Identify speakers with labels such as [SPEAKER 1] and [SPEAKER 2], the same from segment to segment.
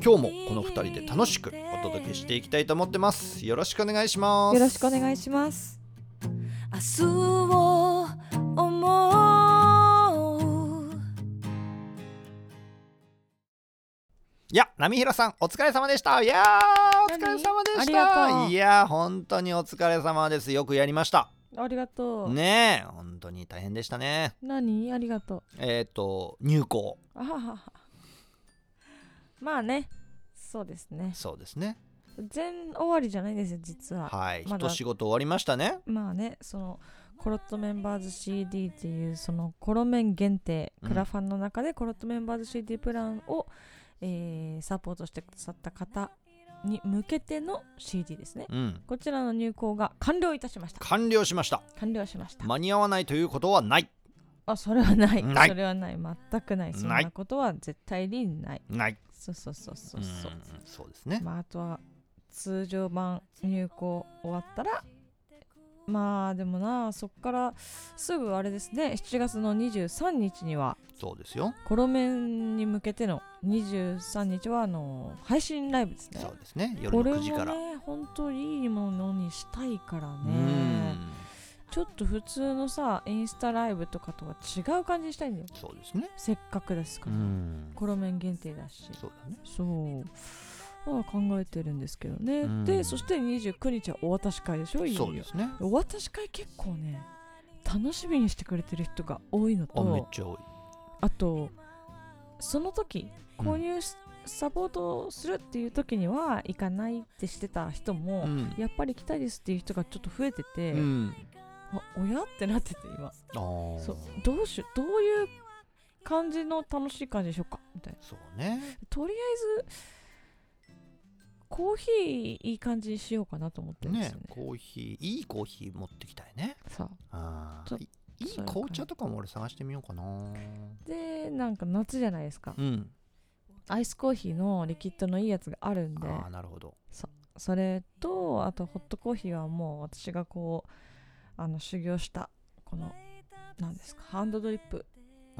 [SPEAKER 1] 今日もこの2人で楽しくお届けしていきたいと思ってます。よろしくお願いします。
[SPEAKER 2] よろしくお願いします。
[SPEAKER 3] 明日を思う。
[SPEAKER 1] いや波平さんお疲れ様でした。いやーお疲れ様でした。いやー本当にお疲れ様です。よくやりました。
[SPEAKER 2] ありがとう。
[SPEAKER 1] ねえ本当に大変でしたね。
[SPEAKER 2] 何？ありがとう。
[SPEAKER 1] えっ、と入校。
[SPEAKER 2] あははは。まあね、そうですね。
[SPEAKER 1] そうですね
[SPEAKER 2] 全終わりじゃないですよ、実は。
[SPEAKER 1] はい
[SPEAKER 2] まだ
[SPEAKER 1] 一仕事終わりましたね
[SPEAKER 2] まあね、そのコロットメンバーズ CD っていうそのコロメン限定
[SPEAKER 1] うん
[SPEAKER 2] クラファンの中でコロットメンバーズ CD プランを、えーサポートしてくださった方に向けての CD ですね。
[SPEAKER 1] うん
[SPEAKER 2] こちらの入稿が完了いたしました。
[SPEAKER 1] 完了しました
[SPEAKER 2] 完了しました。
[SPEAKER 1] 間に合わないということはない
[SPEAKER 2] あ、それはない。
[SPEAKER 1] ない
[SPEAKER 2] それはない。全くない。そん
[SPEAKER 1] ない
[SPEAKER 2] なことは絶対にない。
[SPEAKER 1] ない
[SPEAKER 2] そうそうそうそう
[SPEAKER 1] うん
[SPEAKER 2] そう。
[SPEAKER 1] そうですね
[SPEAKER 2] まあ、あとは通常版入稿終わったら、まあでもな、そっからすぐあれですね、7月の23日には、
[SPEAKER 1] そうですよ
[SPEAKER 2] コロメンに向けての23日はあの配信ライブですね
[SPEAKER 1] そう。ですね夜の
[SPEAKER 2] これも
[SPEAKER 1] 9時から
[SPEAKER 2] ね、本当いいものにしたいから
[SPEAKER 1] う
[SPEAKER 2] ね。
[SPEAKER 1] ん
[SPEAKER 2] ちょっと普通のさ、インスタライブとかとは違う感じにしたいんだよ。
[SPEAKER 1] そうですね。
[SPEAKER 2] せっかくですから。
[SPEAKER 1] うん。
[SPEAKER 2] コロメン限定だし。
[SPEAKER 1] そうだね。
[SPEAKER 2] そう。まあ考えてるんですけどね、
[SPEAKER 1] うん。
[SPEAKER 2] でそして29日はお渡し会でしょ？いよいう
[SPEAKER 1] ですね。
[SPEAKER 2] お渡し会結構ね楽しみにしてくれてる人が多いの
[SPEAKER 1] あめっ
[SPEAKER 2] と
[SPEAKER 1] ちゃ多い。
[SPEAKER 2] あとその時
[SPEAKER 1] うん。
[SPEAKER 2] 購入し、サポートするっていう時には行かないってしてた人も、
[SPEAKER 1] うん。
[SPEAKER 2] やっぱり行きたいですっていう人がちょっと増えてて、
[SPEAKER 1] うん
[SPEAKER 2] あおやってなってて今。そう。どうしどういう感じの楽しい感じでしょうか？みたいな。
[SPEAKER 1] そうね。
[SPEAKER 2] とりあえずコーヒーいい感じにしようかなと思ってるんです
[SPEAKER 1] ね
[SPEAKER 2] よね。
[SPEAKER 1] コーヒーいいコーヒー持ってきたいね。
[SPEAKER 2] さ
[SPEAKER 1] あー。いい紅茶とかも俺探してみようかな。
[SPEAKER 2] あでなんか夏じゃないですか。
[SPEAKER 1] うん。
[SPEAKER 2] アイスコーヒーのリキッドのいいやつがあるんで。
[SPEAKER 1] ああなるほど。
[SPEAKER 2] それとあとホットコーヒーはもう私がこうあの修行したこの何ですかハンドドリップ。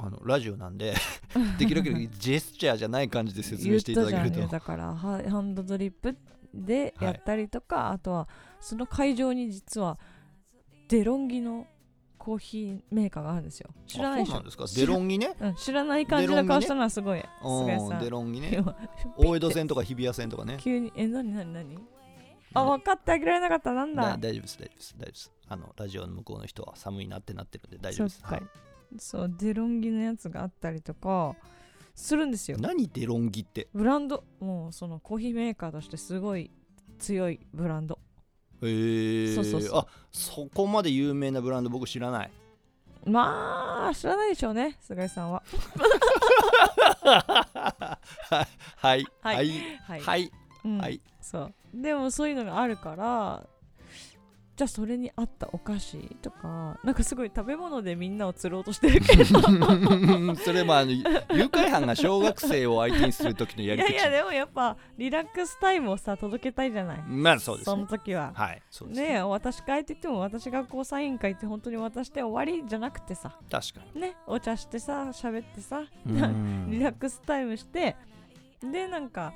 [SPEAKER 1] あのラジオなんで できるだけジェスチャーじゃない感じで説明していただけると。
[SPEAKER 2] だからハハンドドリップでやったりとか、あとはその会場に実はデロンギのコーヒーメーカーがあるんですよ。知らないでしょ？
[SPEAKER 1] デロンギね？
[SPEAKER 2] うん、知らない感じの顔したのはすごい。
[SPEAKER 1] デロンギね。
[SPEAKER 2] 今
[SPEAKER 1] 大江戸線とか日比谷線とかね。
[SPEAKER 2] 急に、え、なになになに？あ、分かってあげられなかった。なんだ？
[SPEAKER 1] だ大丈夫です大丈夫です大丈夫です。あのラジオの向こうの人は寒いなってなってるんで大丈夫です。はい。
[SPEAKER 2] そう、デロンギのやつがあったりとか、するんですよ。
[SPEAKER 1] 何デロンギって？
[SPEAKER 2] ブランド、もうそのコーヒーメーカーとしてすごい強いブランド。
[SPEAKER 1] へえ
[SPEAKER 2] そうそうそう。
[SPEAKER 1] あそこまで有名なブランド僕知らない。
[SPEAKER 2] まあ、知らないでしょうね、菅井さんは。
[SPEAKER 1] はい。
[SPEAKER 2] はい。
[SPEAKER 1] はい。
[SPEAKER 2] はい。
[SPEAKER 1] はい
[SPEAKER 2] うん。
[SPEAKER 1] はい。
[SPEAKER 2] そう。でもそういうのがあるから、じゃあそれに合ったお菓子とか、なんかすごい食べ物でみんなを釣ろうとしてるけど。
[SPEAKER 1] それもあの誘拐犯が小学生を相手にする時のやり口。
[SPEAKER 2] いやいやでもやっぱリラックスタイムをさ届けたいじゃない。
[SPEAKER 1] まあそうです
[SPEAKER 2] そ
[SPEAKER 1] ね
[SPEAKER 2] の時は。
[SPEAKER 1] はいそうです
[SPEAKER 2] ね。えお渡し会って言っても私がこうサイン書いて本当に渡して終わりじゃなくてさ。
[SPEAKER 1] 確か
[SPEAKER 2] ねお茶してさ喋ってさ リラックスタイムしてでなんか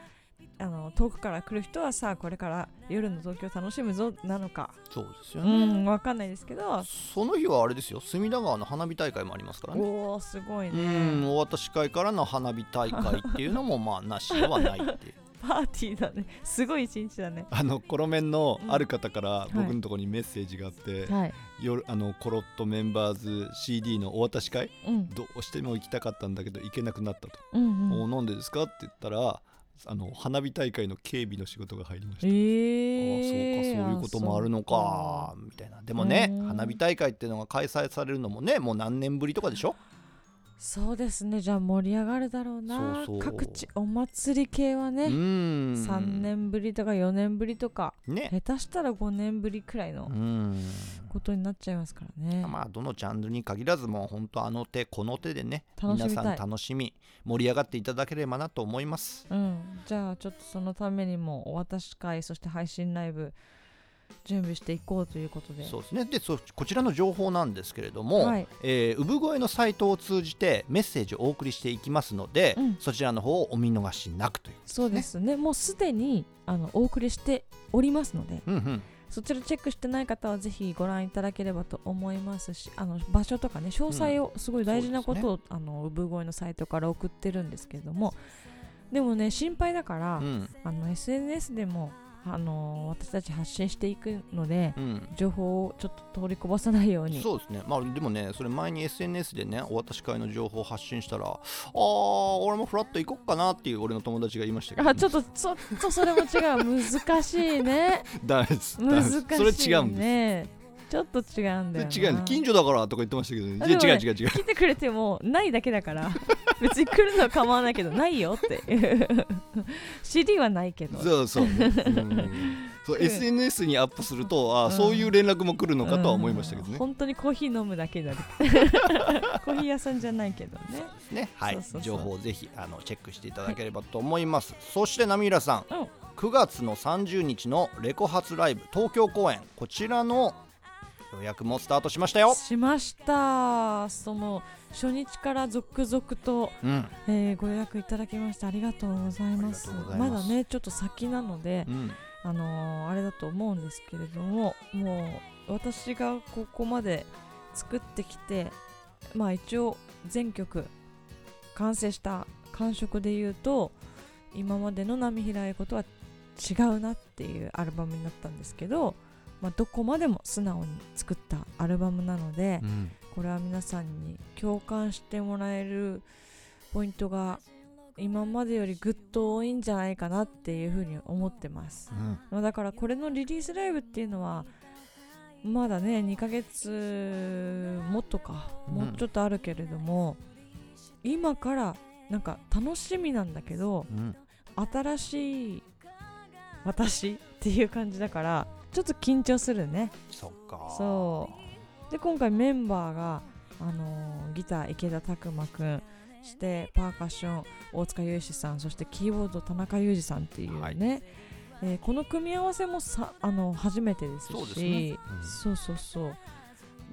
[SPEAKER 2] あの遠くから来る人はさあこれから夜の東京楽しむぞなのか。
[SPEAKER 1] そうですよ
[SPEAKER 2] う
[SPEAKER 1] ね、
[SPEAKER 2] んわかんないですけど。
[SPEAKER 1] その日はあれですよ隅田川の花火大会もありますからね。
[SPEAKER 2] おおすごいうね
[SPEAKER 1] んお渡し会からの花火大会っていうのもまあなしではないっていう。
[SPEAKER 2] パーティーだね。すごい一日だね。
[SPEAKER 1] あのコロメンのある方から
[SPEAKER 2] い
[SPEAKER 1] 僕のところにメッセージがあって、
[SPEAKER 2] はい。
[SPEAKER 1] 夜あのコロットメンバーズ CD のお渡し会
[SPEAKER 2] うん。
[SPEAKER 1] どうしても行きたかったんだけど行けなくなったと。
[SPEAKER 2] うんうん。
[SPEAKER 1] おなんでですか？って言ったらあの花火大会の警備の仕事が入りました、
[SPEAKER 2] え
[SPEAKER 1] あ
[SPEAKER 2] ー、
[SPEAKER 1] あそうかそういうこともあるのかみたいな。でもね
[SPEAKER 2] うん。
[SPEAKER 1] 花火大会っていうのが開催されるのもねもう何年ぶりとかでしょ？
[SPEAKER 2] そうですね。じゃあ盛り上がるだろうな。
[SPEAKER 1] そうそう。
[SPEAKER 2] 各地お祭り系は
[SPEAKER 1] う
[SPEAKER 2] ね、
[SPEAKER 1] ん。
[SPEAKER 2] 3年ぶりとか4年ぶりとか。
[SPEAKER 1] ね。
[SPEAKER 2] 下手したら5年ぶりくらいの
[SPEAKER 1] うん。
[SPEAKER 2] ことになっちゃいますからね、
[SPEAKER 1] まあどのジャンルに限らずもう本当あの手この手でね
[SPEAKER 2] 楽しみたい。
[SPEAKER 1] 皆さん楽しみ盛り上がっていただければなと思います。
[SPEAKER 2] うん、じゃあちょっとそのためにもお渡し会そして配信ライブ準備していこうということで。
[SPEAKER 1] そうですね。でそこちらの情報なんですけれども、
[SPEAKER 2] はい。
[SPEAKER 1] えー産声のサイトを通じてメッセージをお送りしていきますので、
[SPEAKER 2] うん。
[SPEAKER 1] そちらの方をお見逃しなくという
[SPEAKER 2] そうですね。もうすでにあのお送りしておりますので
[SPEAKER 1] うんうん。
[SPEAKER 2] そちらチェックしてない方はぜひご覧いただければと思いますしあの場所とかね詳細をすごい大事なことを、あの産声のサイトから送ってるんですけれどもでもね心配だから、
[SPEAKER 1] うん。
[SPEAKER 2] あの SNS でもあの私たち発信していくので、
[SPEAKER 1] うん。
[SPEAKER 2] 情報をちょっと通りこぼさないように。
[SPEAKER 1] そうですね。まあでもねそれ前に SNS でねお渡し会の情報を発信したらあー俺もフラッと行こっかなっていう俺の友達が言いましたけど、
[SPEAKER 2] あちょっとちょっとそれも違う。難しいね。難しい
[SPEAKER 1] それ違うんです。
[SPEAKER 2] ねちょっと違うんだよな。
[SPEAKER 1] 違う近所だからとか言ってましたけど、ね、違う違う違う
[SPEAKER 2] 来てくれてもないだけだから別に来るのは構わないけどないよって。いう CD はないけど。
[SPEAKER 1] そうそう、う。ん。そう
[SPEAKER 2] うん。
[SPEAKER 1] SNS にアップするとあ、
[SPEAKER 2] うん。
[SPEAKER 1] そういう連絡も来るのかとは思いましたけどね、
[SPEAKER 2] うん。本当にコーヒー飲むだけだ コーヒー屋さんじゃないけどね。
[SPEAKER 1] ねはい。情報をぜひあのチェックしていただければと思います、そしてナミラさん、
[SPEAKER 2] うん。
[SPEAKER 1] 9月の30日のレコ発ライブ東京公演。こちらの予約もスタートしましたよ。
[SPEAKER 2] しました。その初日から続々と、
[SPEAKER 1] うん、
[SPEAKER 2] えーご予約いただきましてありがとうございます。
[SPEAKER 1] ます。
[SPEAKER 2] だねちょっと先なので、
[SPEAKER 1] うん、
[SPEAKER 2] あのーあれだと思うんですけれどももう私がここまで作ってきてまあ一応全曲完成した感触で言うと今までの波平愛子とは違うなっていうアルバムになったんですけど、まあ、どこまでも素直に作ったアルバムなので、
[SPEAKER 1] うん。
[SPEAKER 2] これは皆さんに共感してもらえるポイントが今までよりぐっと多いんじゃないかなっていうふうに思ってます。まあだからこれのリリースライブっていうのはまだね2ヶ月もっとか
[SPEAKER 1] うん。
[SPEAKER 2] もうちょっとあるけれども、今からなんか楽しみなんだけど
[SPEAKER 1] うん。
[SPEAKER 2] 新しい私っていう感じだからちょっと緊張するね。
[SPEAKER 1] そっか。
[SPEAKER 2] そう。で今回メンバーが、あのーギター池田拓磨くんしてパーカッション大塚雄志さんそしてキーボード田中裕二さんっていうね、
[SPEAKER 1] はい。
[SPEAKER 2] えーこの組み合わせもさあの初めてですし。
[SPEAKER 1] そうですね。うん。
[SPEAKER 2] そうそうそう。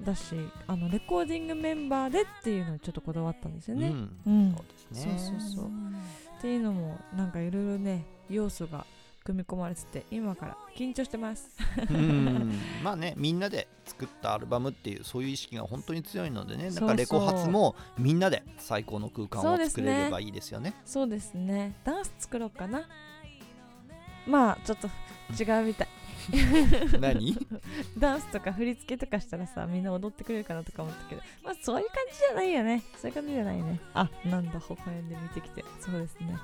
[SPEAKER 2] だしあのレコーディングメンバーでっていうのにちょっとこだわったんですよね。
[SPEAKER 1] うん。
[SPEAKER 2] うん。
[SPEAKER 1] そうですね。
[SPEAKER 2] そうそうそう。っていうのもなんかいろいろね要素が組み込まれてて今から緊張してます。
[SPEAKER 1] うん。まあねみんなで作ったアルバムっていうそういう意識が本当に強いのでね。なんかレコ発もみんなで最高の空間を作れればいいですよね。
[SPEAKER 2] そうですね。ダンス作ろうかな。まあちょっと違うみたい。
[SPEAKER 1] 何？
[SPEAKER 2] ダンスとか振り付けとかしたらさみんな踊ってくれるかなとか思ったけど。まあそういう感じじゃないよね。そういう感じじゃないね。あなんだ微笑んで見てきて。そうですね。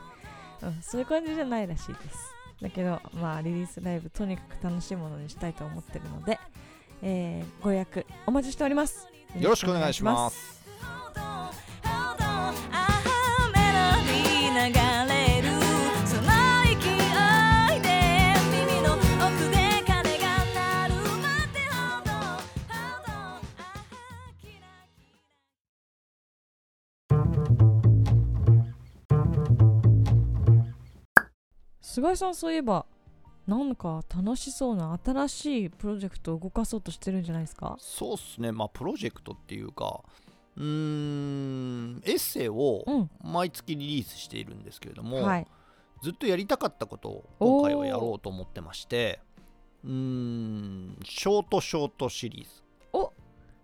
[SPEAKER 2] うんそういう感じじゃないらしいですだけどまあリリースライブとにかく楽しいものにしたいと思ってるので、えーご予約お待ちしております。
[SPEAKER 1] よろしくお願いします
[SPEAKER 2] 菅井さんそういえばなんか楽しそうな新しいプロジェクトを動かそうとしてるんじゃないですか？
[SPEAKER 1] そうっすね。まあプロジェクトっていうかうーんエッセイを
[SPEAKER 2] うん。
[SPEAKER 1] 毎月リリースしているんですけれども、
[SPEAKER 2] はい。
[SPEAKER 1] ずっとやりたかったことを今回はやろうと思ってましてうーんショートショートシリーズ。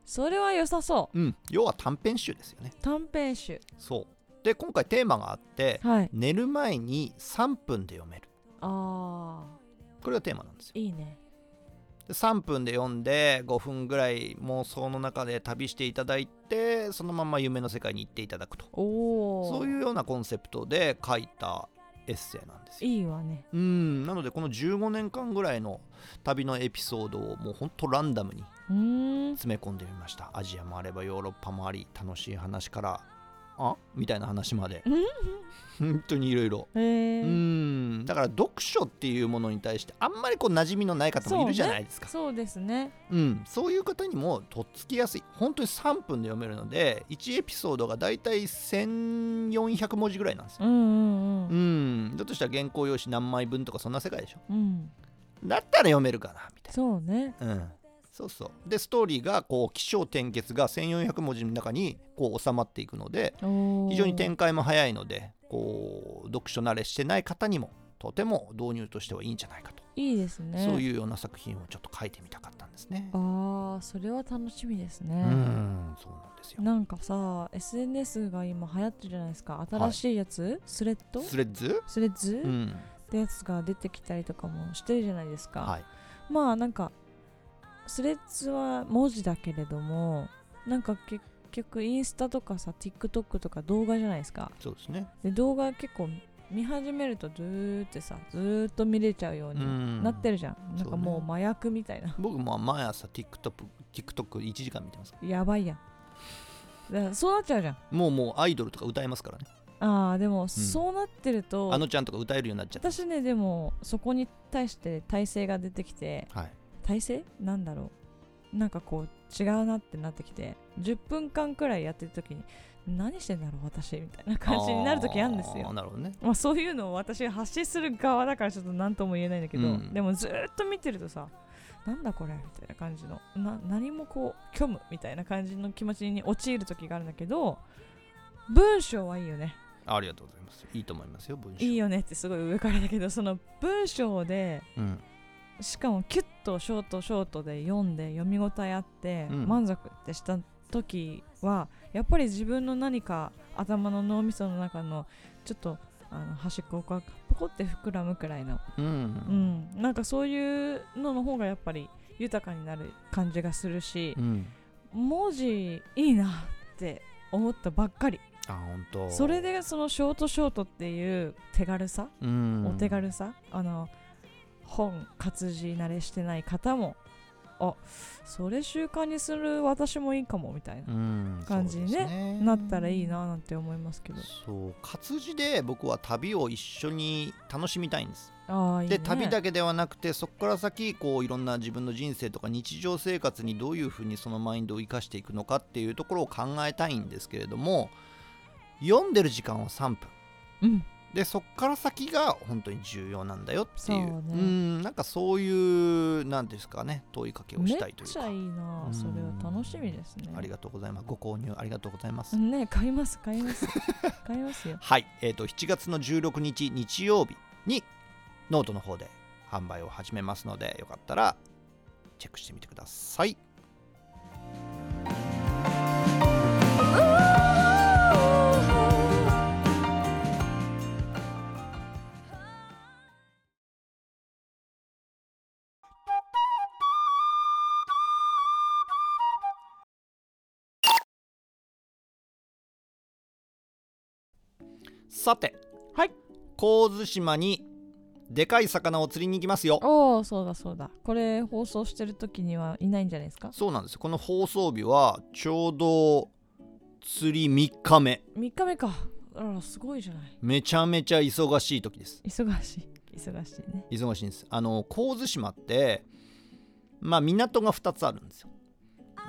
[SPEAKER 2] それは良さそう。
[SPEAKER 1] うん。要は短編集ですよね。
[SPEAKER 2] 短編集。
[SPEAKER 1] そうで今回テーマがあって
[SPEAKER 2] はい。
[SPEAKER 1] 寝る前に3分で読める。
[SPEAKER 2] あ
[SPEAKER 1] これがテーマなんですよ。
[SPEAKER 2] ーいいね。
[SPEAKER 1] で3分で読んで5分ぐらい妄想の中で旅していただいてそのまま夢の世界に行っていただくと。
[SPEAKER 2] おお
[SPEAKER 1] そういうようなコンセプトで書いたエッセイなんですよ。
[SPEAKER 2] いいわね。
[SPEAKER 1] うん。なのでこの15年間ぐらいの旅のエピソードをもうほんとランダムに詰め込んでみました。アジアもあればヨーロッパもあり楽しい話からあみたいな話まで。本当にいろいろだから読書っていうものに対してあんまりこう馴染みのない方もいるじゃないですか。
[SPEAKER 2] そうですね。
[SPEAKER 1] うん、そういう方にもとっつきやすい。本当に3分で読めるので1エピソードがだいたい1400文字ぐらいなんですよ。
[SPEAKER 2] うんうん
[SPEAKER 1] う
[SPEAKER 2] うん。
[SPEAKER 1] んだとしたら原稿用紙何枚分とかそんな世界でしょ。
[SPEAKER 2] うん。
[SPEAKER 1] だったら読めるかなみたい
[SPEAKER 2] そうね。
[SPEAKER 1] なうんそうそう。でストーリーがこう起承転結が1400文字の中にこう収まっていくので非常に展開も早いのでこう読書慣れしてない方にもとても導入としてはいいんじゃないかと、
[SPEAKER 2] いいですね。
[SPEAKER 1] そういうような作品をちょっと書いてみたかったんですね。
[SPEAKER 2] ああそれは楽しみです
[SPEAKER 1] う
[SPEAKER 2] ね
[SPEAKER 1] んそうなんですよ。
[SPEAKER 2] なんかさ SNS が今流行ってるじゃないですか。新しいやつ、スレッド？
[SPEAKER 1] スレッズ？
[SPEAKER 2] スレッズ、
[SPEAKER 1] うん。
[SPEAKER 2] ってやつが出てきたりとかもしてるじゃないですか、
[SPEAKER 1] はい。
[SPEAKER 2] まあなんかスレッズは文字だけれどもなんか結局インスタとかさ TikTok とか動画じゃないですか。
[SPEAKER 1] そうですね。
[SPEAKER 2] で動画結構見始めるとずーってさずーっと見れちゃうように
[SPEAKER 1] ん。
[SPEAKER 2] なってるじゃん、なんかも
[SPEAKER 1] そう
[SPEAKER 2] う麻薬みたいな。
[SPEAKER 1] 僕も毎朝 TikTok, TikTok1 時間見てます。
[SPEAKER 2] やばいやん。だからそうなっちゃうじゃん。
[SPEAKER 1] もうもうアイドルとか歌えますからね。
[SPEAKER 2] ああでもそうなってると、
[SPEAKER 1] あのちゃんとか歌えるようになっちゃって
[SPEAKER 2] 私ねでもそこに対して体制が出てきて
[SPEAKER 1] はい
[SPEAKER 2] 体制？なんだろう？なんかこう違うなってなってきて10分間くらいやってる時に何してんだろう私みたいな感じになる時あるんですよ。
[SPEAKER 1] なるほどね。
[SPEAKER 2] まあそういうのを私が発信する側だからちょっと何とも言えないんだけど、
[SPEAKER 1] うん。
[SPEAKER 2] でもずーっと見てるとさなんだこれみたいな感じのな何もこう虚無みたいな感じの気持ちに陥る時があるんだけど文章はいいよね。
[SPEAKER 1] ありがとうございます。いいと思いますよ文章。
[SPEAKER 2] いいよねってすごい上からだけどその文章で
[SPEAKER 1] うん
[SPEAKER 2] しかもキュッとショートショートで読んで読み応えあって、
[SPEAKER 1] うん。
[SPEAKER 2] 満足ってした時はやっぱり自分の何か頭の脳みその中のちょっとあの端っこがポコって膨らむくらいの、
[SPEAKER 1] うん、
[SPEAKER 2] うん、なんかそういうのの方がやっぱり豊かになる感じがするし
[SPEAKER 1] う、ん、
[SPEAKER 2] 文字いいなって思ったばっかり。
[SPEAKER 1] あ本当。
[SPEAKER 2] それでそのショートショートっていう手軽さ、
[SPEAKER 1] うん。
[SPEAKER 2] お手軽さあの本活字慣れしてない方もあそれ習慣にする私もいいかもみたいな、
[SPEAKER 1] うん
[SPEAKER 2] 感じにね
[SPEAKER 1] ね。
[SPEAKER 2] なったらいいななんて思いますけど。
[SPEAKER 1] そう活字で僕は旅を一緒に楽しみたいんです。
[SPEAKER 2] ああいい、ね、
[SPEAKER 1] で旅だけではなくてそこから先こういろんな自分の人生とか日常生活にどういうふうにそのマインドを生かしていくのかっていうところを考えたいんですけれども読んでる時間は3分。
[SPEAKER 2] うん
[SPEAKER 1] でそこから先が本当に重要なんだよっていう。
[SPEAKER 2] そうね。
[SPEAKER 1] んなんかそういうなんですかね問いかけを
[SPEAKER 2] めっ
[SPEAKER 1] したいというか。
[SPEAKER 2] ちゃいいな
[SPEAKER 1] うん。
[SPEAKER 2] それは楽しみですね。
[SPEAKER 1] ありがとうございます。ご購入ありがとうございます、
[SPEAKER 2] ね買います買います。買いますよ。
[SPEAKER 1] はい、えー、と7月の16日日曜日にノートの方で販売を始めますのでよかったらチェックしてみてくださいさて
[SPEAKER 2] はい。
[SPEAKER 1] 神津島にでかい魚を釣りに行きますよ。
[SPEAKER 2] おおそうだそうだ。これ放送してる時にはいないんじゃないですか？
[SPEAKER 1] そうなんですこの放送日はちょうど釣り3日目。
[SPEAKER 2] 3日目か。あらすごいじゃない。
[SPEAKER 1] めちゃめちゃ忙しい時です。
[SPEAKER 2] 忙しい。忙しいね。
[SPEAKER 1] 忙しいんです。あの神津島ってまあ港が2つあるんですよ。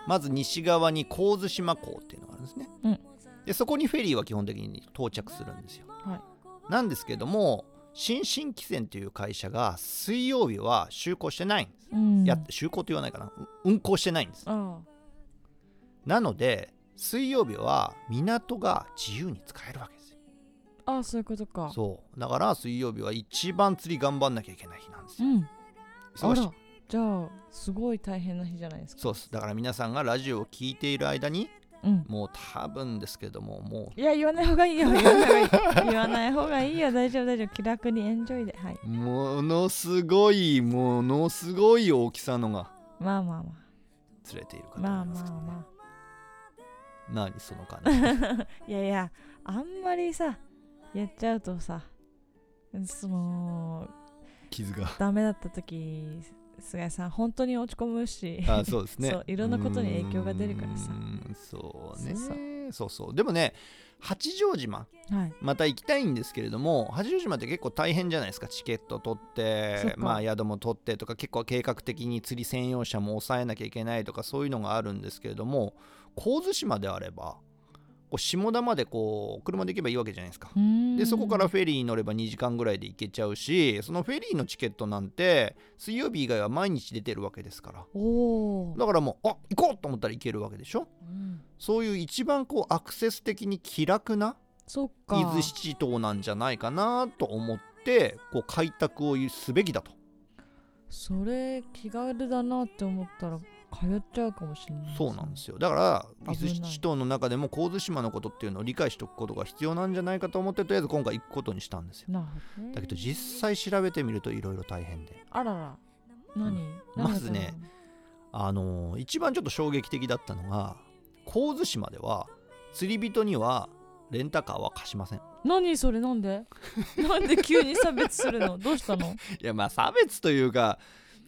[SPEAKER 1] まず西側に神津島港っていうのがあるんですね、
[SPEAKER 2] うん
[SPEAKER 1] でそこにフェリーは基本的に到着するんですよ、
[SPEAKER 2] はい。
[SPEAKER 1] なんですけども新進汽船という会社が水曜日は就航してないんです、
[SPEAKER 2] うん。
[SPEAKER 1] や就航と言わないかな。う運航してないんです。
[SPEAKER 2] あ
[SPEAKER 1] なので水曜日は港が自由に使えるわけですよ。
[SPEAKER 2] ああそういうことか。
[SPEAKER 1] そう。だから水曜日は一番釣り頑張んなきゃいけない日なんですよ。
[SPEAKER 2] うん。
[SPEAKER 1] 忙しい。
[SPEAKER 2] あら。じゃあすごい大変な日じゃないですか。
[SPEAKER 1] そうです。だから皆さんがラジオを聞いている間に
[SPEAKER 2] うん。
[SPEAKER 1] もう多分ですけどもも
[SPEAKER 2] いや言わない方がいいよ。言わない方がいい。言わない方がいいよ。大丈夫大丈夫。気楽にエンジョイで。はい。う
[SPEAKER 1] ものすごいものすごい大きさのが
[SPEAKER 2] まあまあま
[SPEAKER 1] 釣れているか
[SPEAKER 2] あまあ
[SPEAKER 1] と思いますけど、
[SPEAKER 2] まあま
[SPEAKER 1] 何その感
[SPEAKER 2] あ
[SPEAKER 1] じ？
[SPEAKER 2] いやいやあんまりさやっちゃうとさその
[SPEAKER 1] 傷が。
[SPEAKER 2] ダメだった時菅井さん本当に落ち込むし。
[SPEAKER 1] あそうですね。
[SPEAKER 2] そういろんなことに影響が出るからさ。
[SPEAKER 1] そうね。
[SPEAKER 2] そう
[SPEAKER 1] そう。でもね八丈島
[SPEAKER 2] はい。
[SPEAKER 1] また行きたいんですけれども八丈島って結構大変じゃないですか。チケット取っ
[SPEAKER 2] てか。
[SPEAKER 1] まあ宿も取ってとか結構計画的に釣り専用車も抑えなきゃいけないとかそういうのがあるんですけれども神津島であればこう下田までこう車で行けばいいわけじゃないですか。でそこからフェリーに乗れば2時間ぐらいで行けちゃうしそのフェリーのチケットなんて水曜日以外は毎日出てるわけですから。だからもうあ行こうと思ったら行けるわけでしょ？
[SPEAKER 2] うん、
[SPEAKER 1] そういう一番こうアクセス的に気楽な伊豆七島なんじゃないかなと思ってこう開拓をすべきだと。
[SPEAKER 2] それ気軽だなって思ったら通っちゃうかもしれない
[SPEAKER 1] そうなんですよ。だから伊豆七島の中でも神津島のことっていうのを理解しておくことが必要なんじゃないかと思ってとりあえず今回行くことにしたんですよ。だけど実際調べてみるといろいろ大変で。
[SPEAKER 2] あらら何、
[SPEAKER 1] まずねあのー一番ちょっと衝撃的だったのが神津島では釣り人にはレンタカーは貸しません。
[SPEAKER 2] 何それ？なんで？なんで急に差別するの？どうしたの？
[SPEAKER 1] いやまあ差別というか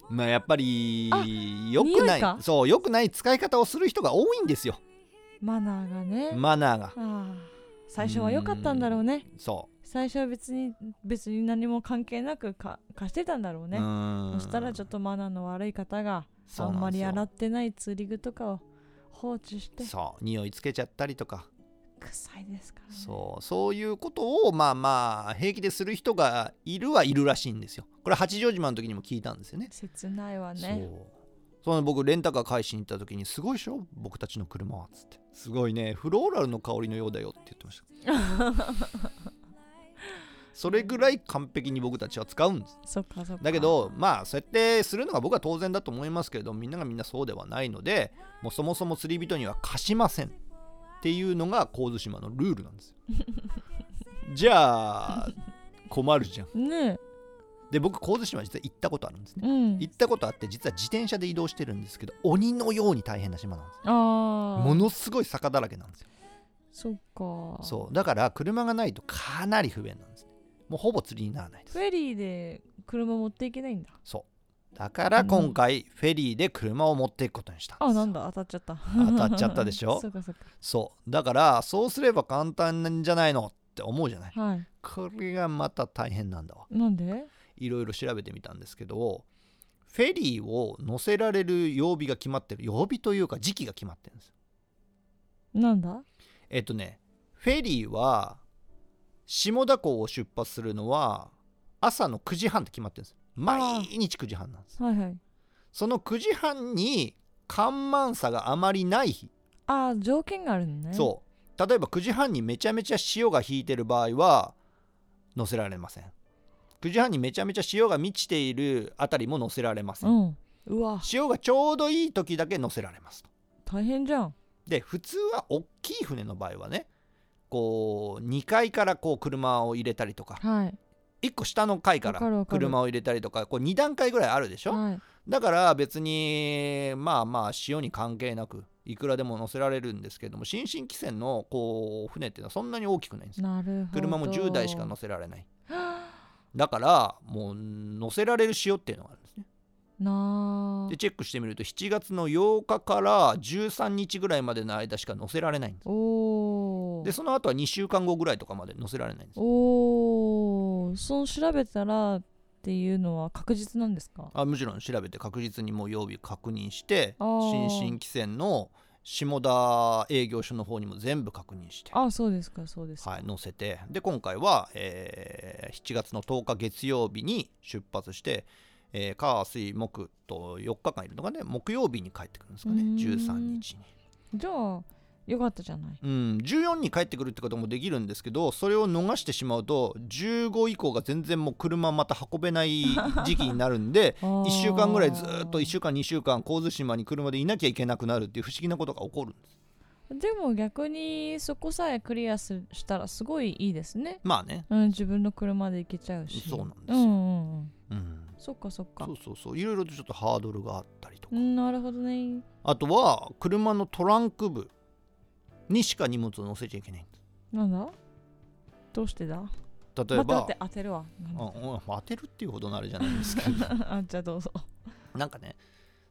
[SPEAKER 1] まあやっぱり
[SPEAKER 2] あ
[SPEAKER 1] 良くないそう良くない使い方をする人が多いんですよ。
[SPEAKER 2] マナーがね、
[SPEAKER 1] マナーが。
[SPEAKER 2] 最初は良かったんだろうね。
[SPEAKER 1] そ
[SPEAKER 2] 最初は別に別に何も関係なくか貸してたんだろう
[SPEAKER 1] う、
[SPEAKER 2] ねそしたらちょっとマナーの悪い方があんまり洗
[SPEAKER 1] っ
[SPEAKER 2] ってない釣り具とかを放置して。
[SPEAKER 1] そう匂いつけちゃったりとか。
[SPEAKER 2] 臭いですからね。
[SPEAKER 1] そうそういうことをまあまあ平気でする人がいるはいるらしいんですよこれ八丈島の時にも聞いたんですよね。
[SPEAKER 2] 切ないわ
[SPEAKER 1] そう。
[SPEAKER 2] ね
[SPEAKER 1] その僕レンタカー返しに行った時にすごいでしょ僕たちの車はっつって。すごいねフローラルの香りのようだよって言ってました。それぐらい完璧に僕たちは使うんです。
[SPEAKER 2] そっかそっか。
[SPEAKER 1] だけどまあそうやってするのが僕は当然だと思いますけれどみんながみんなそうではないのでもうそもそも釣り人には貸しませんっていうのが神津島のルールなんですよ。じゃあ困るじゃん。
[SPEAKER 2] ね
[SPEAKER 1] で僕神津島実は行ったことあるんですね。
[SPEAKER 2] えうん。
[SPEAKER 1] 行ったことあって実は自転車で移動してるんですけど鬼のように大変な島なんですよ。
[SPEAKER 2] ああ
[SPEAKER 1] ものすごい坂だらけなんですよ。
[SPEAKER 2] そっか。
[SPEAKER 1] そう。だから車がないとかなり不便なんですね。もうほぼ釣りにならないです。
[SPEAKER 2] フェリーで車持っていけないんだ。
[SPEAKER 1] そう。だから今回フェリーで車を持っていくことにしたんです
[SPEAKER 2] あなんだ。当たっちゃった。
[SPEAKER 1] 当たっちゃったでしょ？
[SPEAKER 2] そうかそうか。
[SPEAKER 1] そう。だからそうすれば簡単なんじゃないのって思うじゃない？
[SPEAKER 2] はい。
[SPEAKER 1] これがまた大変なんだわ。
[SPEAKER 2] なんで？
[SPEAKER 1] いろいろ調べてみたんですけどフェリーを乗せられる曜日が決まってる曜日というか時期が決まってるんですよ。
[SPEAKER 2] なんだ？
[SPEAKER 1] えっとねフェリーは下田港を出発するのは朝の9時半って決まってるんですよ。毎日9時半なんです
[SPEAKER 2] はいはい。
[SPEAKER 1] その9時半に干満差があまりない日。
[SPEAKER 2] ああ条件があるのね。
[SPEAKER 1] そう。例えば9時半にめちゃめちゃ潮が引いてる場合は乗せられません9時半にめちゃめちゃ潮が満ちているあたりも乗せられません、
[SPEAKER 2] うん。うわ。
[SPEAKER 1] 潮がちょうどいい時だけ乗せられます。と
[SPEAKER 2] 大変じゃん。
[SPEAKER 1] で普通は大きい船の場合はねこう2階からこう車を入れたりとか
[SPEAKER 2] はい。
[SPEAKER 1] 1個下の階から車を入れたりとかこう2段階ぐらいあるでしょ、
[SPEAKER 2] はい。
[SPEAKER 1] だから別にまあまあ潮に関係なくいくらでも乗せられるんですけども新進汽船のこう船っていうのはそんなに大きくないんですよ。
[SPEAKER 2] なるほど。
[SPEAKER 1] 車も10台しか乗せられない だからもう乗せられる潮っていうのがあるんですね。
[SPEAKER 2] な
[SPEAKER 1] でチェックしてみると7月の8日から13日ぐらいまでの間しか乗せられないんです。
[SPEAKER 2] あおお
[SPEAKER 1] でその後は2週間後ぐらいとかまで乗せられないんです。
[SPEAKER 2] おおそう調べたらっていうのは確実なんですか？
[SPEAKER 1] あもちろん調べて確実にもう曜日確認して新進汽船の下田営業所の方にも全部確認して。
[SPEAKER 2] あそうですかそうですか、
[SPEAKER 1] はい、載せて。で今回は、えー7月の10日月曜日に出発して、えー火水木と4日間いるのがね木曜日に帰ってくるんですかね。
[SPEAKER 2] うーん。
[SPEAKER 1] 13日に。
[SPEAKER 2] じゃあよかったじゃない。
[SPEAKER 1] うん、14に帰ってくるってこともできるんですけどそれを逃してしまうと15以降が全然もう車また運べない時期になるんで 1
[SPEAKER 2] 1
[SPEAKER 1] 週間ぐらいずーっと1週間2週間神津島に車でいなきゃいけなくなるっていう不思議なことが起こるんです。
[SPEAKER 2] でも逆にそこさえクリアすしたらすごいいいですね、
[SPEAKER 1] まあね。
[SPEAKER 2] うん、自分の車で行けちゃうし。
[SPEAKER 1] そうなんですよ。
[SPEAKER 2] うんうんうん。
[SPEAKER 1] うん。
[SPEAKER 2] そっかそっか。
[SPEAKER 1] そうそうそう。いろいろとちょっとハードルがあったりとか、
[SPEAKER 2] うんなるほどね。
[SPEAKER 1] あとは車のトランク部にしか荷物を載せちゃいけないんです。
[SPEAKER 2] なんだ？どうしてだ？
[SPEAKER 1] 例えば
[SPEAKER 2] 待って待って当てるわ。
[SPEAKER 1] 当てるっていうほどのあれじゃないんですけど。
[SPEAKER 2] あじゃあどうぞ。
[SPEAKER 1] なんかね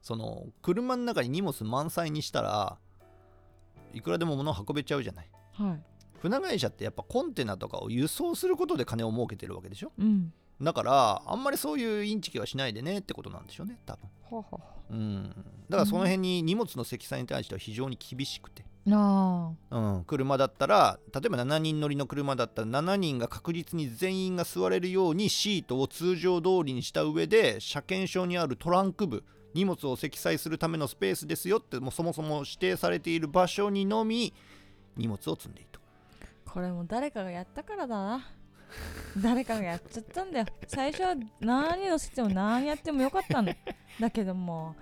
[SPEAKER 1] その車の中に荷物満載にしたらいくらでも物を運べちゃうじゃない。
[SPEAKER 2] はい。
[SPEAKER 1] 船会社ってやっぱコンテナとかを輸送することで金を儲けてるわけでしょ？
[SPEAKER 2] うん。
[SPEAKER 1] だからあんまりそういうインチキはしないでねってことなんでしょうね多分。
[SPEAKER 2] ほうほ
[SPEAKER 1] うん。だからその辺に荷物の積載に対しては非常に厳しくて。
[SPEAKER 2] うあ
[SPEAKER 1] うん、車だったら例えば7人乗りの車だったら7人が確実に全員が座れるようにシートを通常通りにした上で車検証にあるトランク部荷物を積載するためのスペースですよってもうそもそも指定されている場所にのみ荷物を積んでいいと
[SPEAKER 2] これも誰かがやったからだな。誰かがやっちゃったんだよ。最初は何乗せても何やってもよかったんだだけども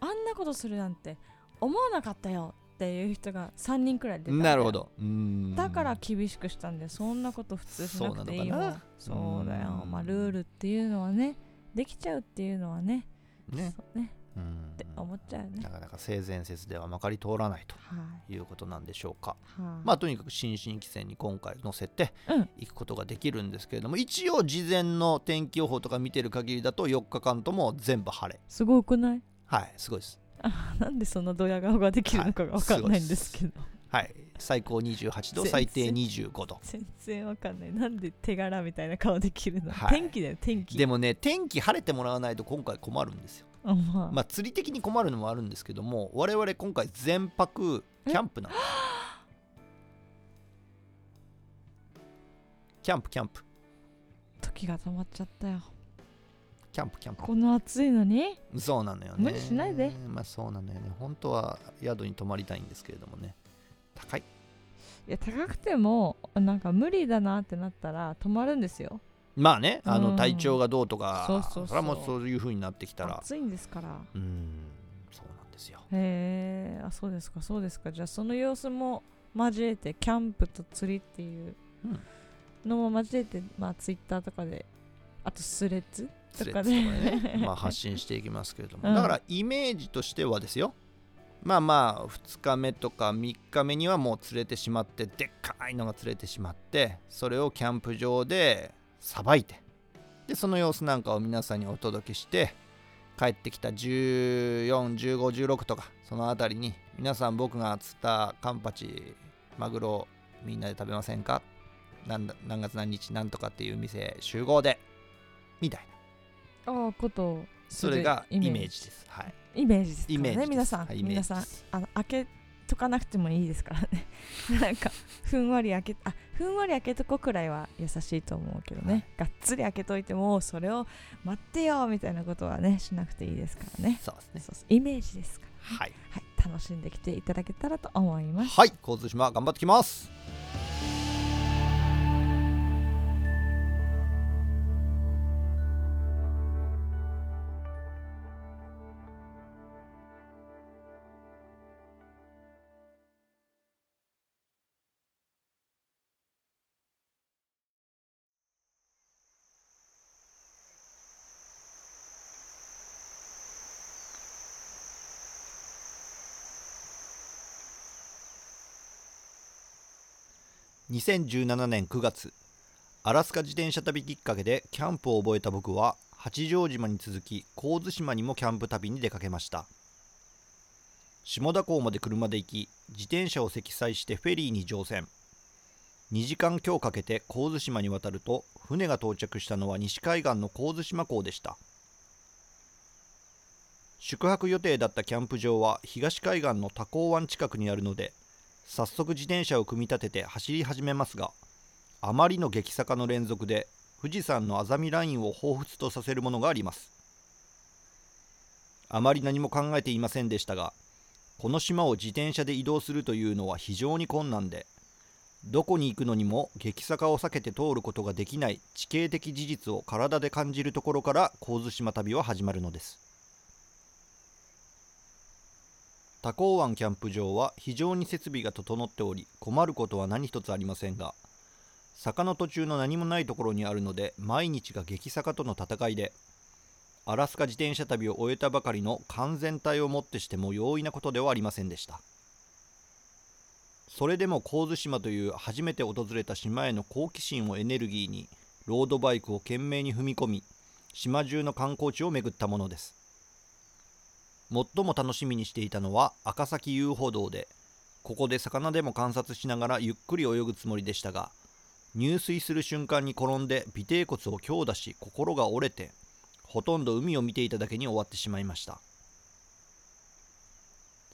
[SPEAKER 2] あんなことするなんて思わなかったよっていう人が3人くらい出た
[SPEAKER 1] なるほど。うん。
[SPEAKER 2] だから厳しくしたんでそんなこと普通しなくていいもん。
[SPEAKER 1] そう
[SPEAKER 2] だよ。
[SPEAKER 1] うん。
[SPEAKER 2] まあルールっていうのはねできちゃうっていうのはね。
[SPEAKER 1] ね。
[SPEAKER 2] そうね。
[SPEAKER 1] うん
[SPEAKER 2] って思っちゃうよね。
[SPEAKER 1] なかなか性善説ではまかり通らないと
[SPEAKER 2] はい。
[SPEAKER 1] いうことなんでしょうか。
[SPEAKER 2] はい。
[SPEAKER 1] まあとにかく新進気線に今回乗せて
[SPEAKER 2] うん。
[SPEAKER 1] 行くことができるんですけれども、一応事前の天気予報とか見てる限りだと4日間とも全部晴れ。
[SPEAKER 2] すごくない？
[SPEAKER 1] はいすごいです
[SPEAKER 2] なんでそんなドヤ顔ができるのかが分かんないんですけど、
[SPEAKER 1] はい。最高28度最低25度。
[SPEAKER 2] 全然わかんない。なんで手柄みたいな顔できるの、
[SPEAKER 1] はい。
[SPEAKER 2] 天気だよ天気。
[SPEAKER 1] でもね天気晴れてもらわないと今回困るんですよ。
[SPEAKER 2] あまあ、
[SPEAKER 1] まあ釣り的に困るのもあるんですけども我々今回全泊キャンプなんです。キャンプキャンプ。
[SPEAKER 2] 時が止まっちゃったよ
[SPEAKER 1] キャンプキャンプ。
[SPEAKER 2] この暑いのに？
[SPEAKER 1] そうなのよね。
[SPEAKER 2] 無理しないで。
[SPEAKER 1] まあそうなのよね。本当は宿に泊まりたいんですけれどもね。高い。
[SPEAKER 2] いや高くてもなんか無理だなってなったら止まるんですよ。
[SPEAKER 1] まあねあ
[SPEAKER 2] うん。
[SPEAKER 1] の体調がどうとか
[SPEAKER 2] そうそうそう。
[SPEAKER 1] れはもうそういう風になってきたら。
[SPEAKER 2] 暑いんですから。
[SPEAKER 1] うんそうなんですよ。
[SPEAKER 2] へえあそうですかそうですか。じゃあその様子も交えてキャンプと釣りっていうのも交えて、まあツイッターとかであとスレッズ
[SPEAKER 1] スレ
[SPEAKER 2] とかで
[SPEAKER 1] ッズとかね。まあ発信していきますけれども、
[SPEAKER 2] うん。
[SPEAKER 1] だからイメージとしてはですよ。まあまあ2日目とか3日目にはもう釣れてしまってでっかいのが釣れてしまってそれをキャンプ場でさばいてでその様子なんかを皆さんにお届けして帰ってきた141516とかそのあたりに皆さん僕が釣ったカンパチマグロみんなで食べませんか？何月何日？なんとかっていう店集合でみたいな
[SPEAKER 2] ああこと
[SPEAKER 1] それがイメージ
[SPEAKER 2] イ
[SPEAKER 1] です。はい。
[SPEAKER 2] イメージですね皆さん、
[SPEAKER 1] はい
[SPEAKER 2] 皆さんあの開けとかなくてもいいですからね なんかふんわり開けあふんわり開けとこくらいは優しいと思うけどね、
[SPEAKER 1] はい
[SPEAKER 2] がっつり開けといてもそれを待ってよみたいなことはねしなくていいですからね
[SPEAKER 1] そうですね。
[SPEAKER 2] そうそうイメージですから、
[SPEAKER 1] はい。
[SPEAKER 2] はい、楽しんできていただけたらと思います
[SPEAKER 1] はい。交通島頑張ってきます。2017年9月アラスカ自転車旅きっかけでキャンプを覚えた僕は八丈島に続き神津島にもキャンプ旅に出かけました。下田港まで車で行き自転車を積載してフェリーに乗船。2時間強かけて神津島に渡ると船が到着したのは西海岸の神津島港でした。宿泊予定だったキャンプ場は東海岸の多港湾近くにあるので早速自転車を組み立てて走り始めますがあまりの激坂の連続で富士山のあざみラインを彷彿とさせるものがあります。あまり何も考えていませんでしたがこの島を自転車で移動するというのは非常に困難でどこに行くのにも激坂を避けて通ることができない地形的事実を体で感じるところから神津島旅は始まるのです。多港湾キャンプ場は非常に設備が整っており困ることは何一つありませんが坂の途中の何もないところにあるので毎日が激坂との戦いでアラスカ自転車旅を終えたばかりの完全体をもってしても容易なことではありませんでした。それでも神津島という初めて訪れた島への好奇心をエネルギーにロードバイクを懸命に踏み込み島中の観光地を巡ったものです。最も楽しみにしていたのは赤崎遊歩道で。ここで魚でも観察しながらゆっくり泳ぐつもりでしたが入水する瞬間に転んで尾てい骨を強打し心が折れてほとんど海を見ていただけに終わってしまいました。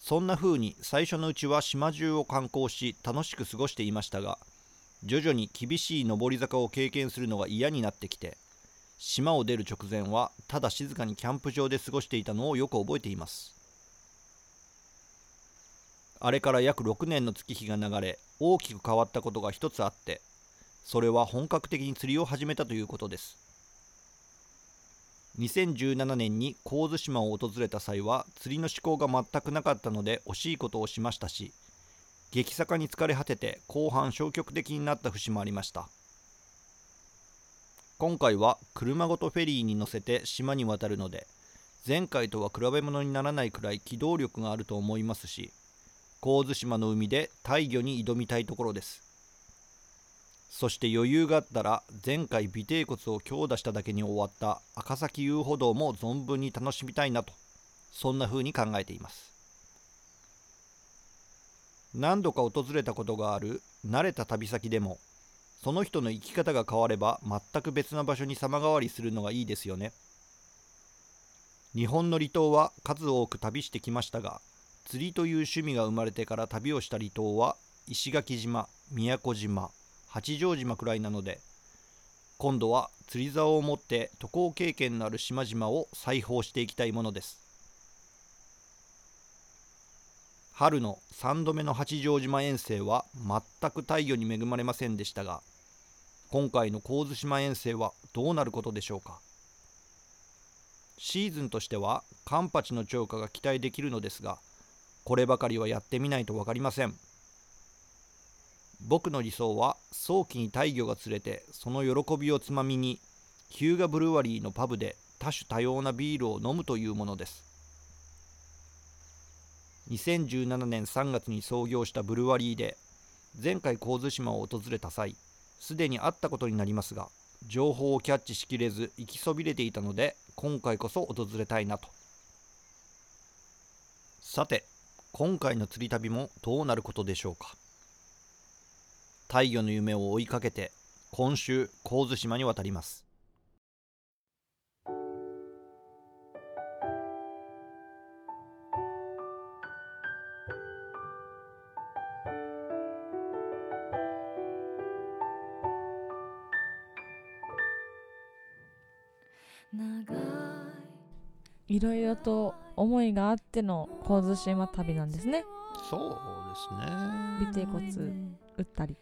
[SPEAKER 1] そんな風に最初のうちは島中を観光し楽しく過ごしていましたが徐々に厳しい上り坂を経験するのが嫌になってきて島を出る直前はただ静かにキャンプ場で過ごしていたのをよく覚えています。あれから約6年の月日が流れ大きく変わったことが一つあってそれは本格的に釣りを始めたということです。2017年に神津島を訪れた際は釣りの思考が全くなかったので惜しいことをしましたし激坂に疲れ果てて後半消極的になった節もありました。今回は車ごとフェリーに乗せて島に渡るので前回とは比べ物にならないくらい機動力があると思いますし神津島の海で大魚に挑みたいところです。そして余裕があったら前回尾てい骨を強打しただけに終わった赤崎遊歩道も存分に楽しみたいなとそんな風に考えています。何度か訪れたことがある慣れた旅先でもその人の生き方が変われば全く別な場所に様変わりするのがいいですよね。日本の離島は数多く旅してきましたが釣りという趣味が生まれてから旅をした離島は石垣島宮古島八丈島くらいなので今度は釣り竿を持って渡航経験のある島々を再訪していきたいものです。春の3度目の八丈島遠征は全く太陽に恵まれませんでしたが今回の神津島遠征はどうなることでしょうか？シーズンとしてはカンパチの超過が期待できるのですがこればかりはやってみないと分かりません。僕の理想は早期に大魚が釣れてその喜びをつまみにヒューガブルワリーのパブで多種多様なビールを飲むというものです。2017年3月に創業したブルワリーで前回神津島を訪れた際すでにあったことになりますが情報をキャッチしきれず行きそびれていたので今回こそ訪れたいなと。さて今回の釣り旅もどうなることでしょうか。太陽の夢を追いかけて今週神津島に渡ります。
[SPEAKER 2] ろと思いがあっての神津島旅なんですね。
[SPEAKER 1] そうですね。
[SPEAKER 2] 尾てい骨打ったり。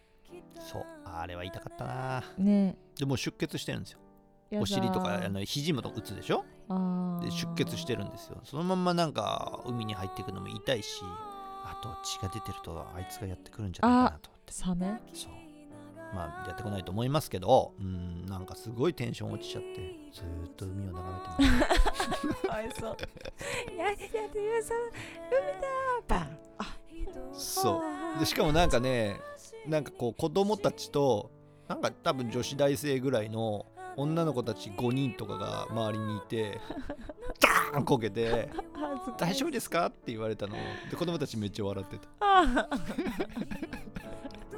[SPEAKER 1] そうあれは痛かったな。
[SPEAKER 2] ね。
[SPEAKER 1] でも出血してるんですよ。お尻とかあの肘も打つでしょ？で出血してるんですよ。そのまんまなんか海に入っていくのも痛いしあと血が出てるとあいつがやってくるんじゃないかなと思って。
[SPEAKER 2] サメ？
[SPEAKER 1] そうまあやってこないと思いますけどうんなんかすごいテンション落ちちゃってずーっと海を眺めてます。
[SPEAKER 2] かわいそう。ややってください海だバン。あ
[SPEAKER 1] そう。でしかもなんかねなんかこう子供たちとなんか多分女子大生ぐらいの女の子たち5人とかが周りにいてダーンこけて「
[SPEAKER 2] 恥ずか
[SPEAKER 1] 大丈夫ですか?」って言われたの。で子供たちめっちゃ笑ってた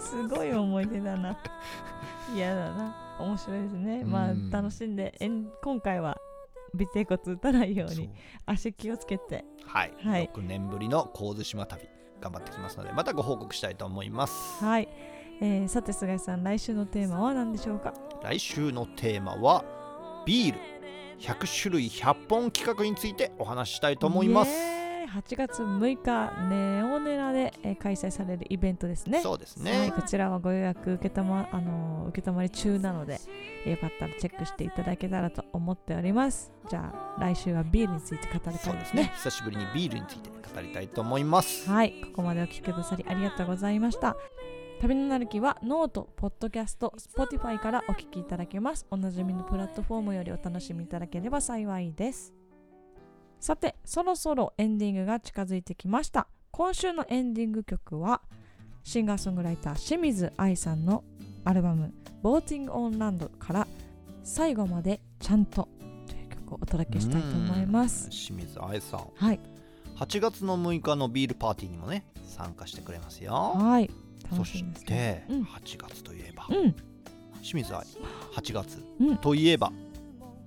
[SPEAKER 2] すごい思い出だな。嫌だな。面白いですね。まあ
[SPEAKER 1] うん
[SPEAKER 2] 楽しんでえん今回は尾てい骨打たないように足気をつけて。
[SPEAKER 1] はい、
[SPEAKER 2] はい。
[SPEAKER 1] 6年ぶりの神津島旅頑張ってきますのでまたご報告したいと思います。
[SPEAKER 2] はい、えーさて菅井さん来週のテーマは何でしょうか？
[SPEAKER 1] 来週のテーマはビール。100種類100本企画についてお話ししたいと思います
[SPEAKER 2] 8月6日ネオネラで、えー開催されるイベントですね
[SPEAKER 1] そうです
[SPEAKER 2] はい、
[SPEAKER 1] ね
[SPEAKER 2] こちらはご予約受けたま、あのー受けたまり中なので、えーよかったらチェックしていただけたらと思っております。じゃあ来週はビールについて語りた
[SPEAKER 1] そでね
[SPEAKER 2] いうですすね。
[SPEAKER 1] 久しぶりにビールについて語りたいと思います
[SPEAKER 2] はい、ここまでお聞きくださりありがとうございました。旅のなるきはノート、ポッドキャスト、Spotify からお聞きいただけます。おなじみのプラットフォームよりお楽しみいただければ幸いです。さて、そろそろエンディングが近づいてきました。今週のエンディング曲はシンガーソングライター清水愛さんのアルバム「ボーティング・オン・ランド」から「最後までちゃんと」という曲をお届けしたいと思います。
[SPEAKER 1] うん。清水愛さん。
[SPEAKER 2] はい、
[SPEAKER 1] 8月の6日のビールパーティーにもね参加してくれますよ。
[SPEAKER 2] はい、
[SPEAKER 1] そ
[SPEAKER 2] 楽しみです
[SPEAKER 1] して
[SPEAKER 2] ね。うん。
[SPEAKER 1] 8月といえば
[SPEAKER 2] うん、
[SPEAKER 1] 清水愛8月
[SPEAKER 2] うん。
[SPEAKER 1] といえば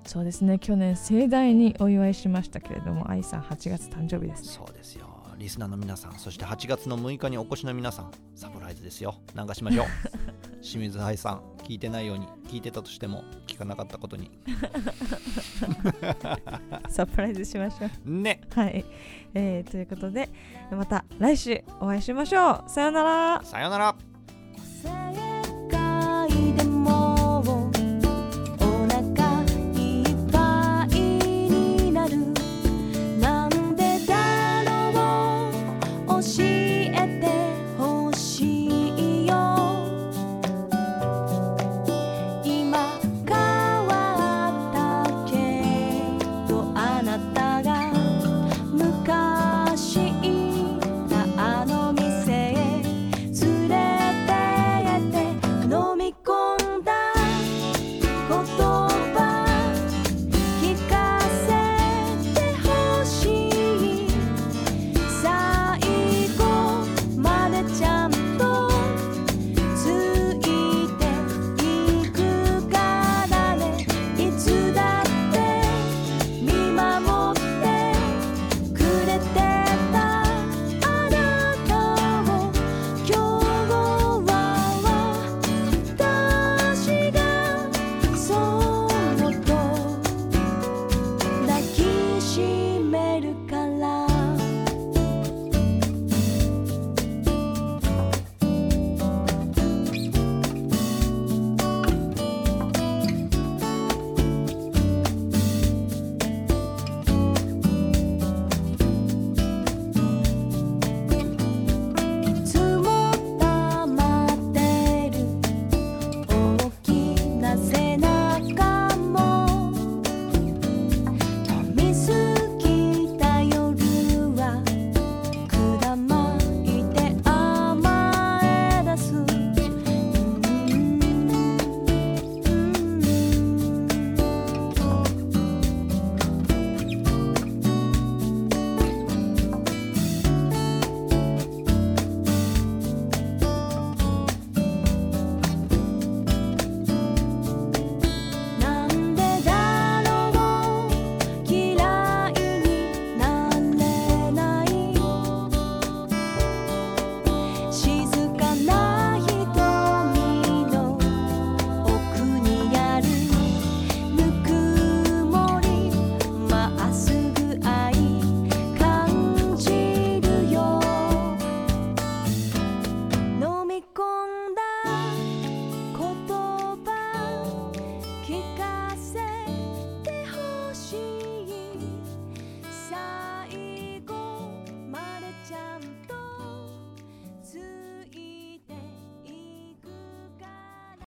[SPEAKER 2] そうですね。去年盛大にお祝いしましたけれども愛さん8月誕生日ですね。
[SPEAKER 1] そうですよ。リスナーの皆さんそして8月の6日にお越しの皆さんサプライズですよ。流しましょう？清水愛さん聞いてないように聞いてたとしても聞かなかったことに。
[SPEAKER 2] サプライズしましょう。
[SPEAKER 1] ね。
[SPEAKER 2] はい、えーということでまた来週お会いしましょう。さようなら。
[SPEAKER 1] さよなら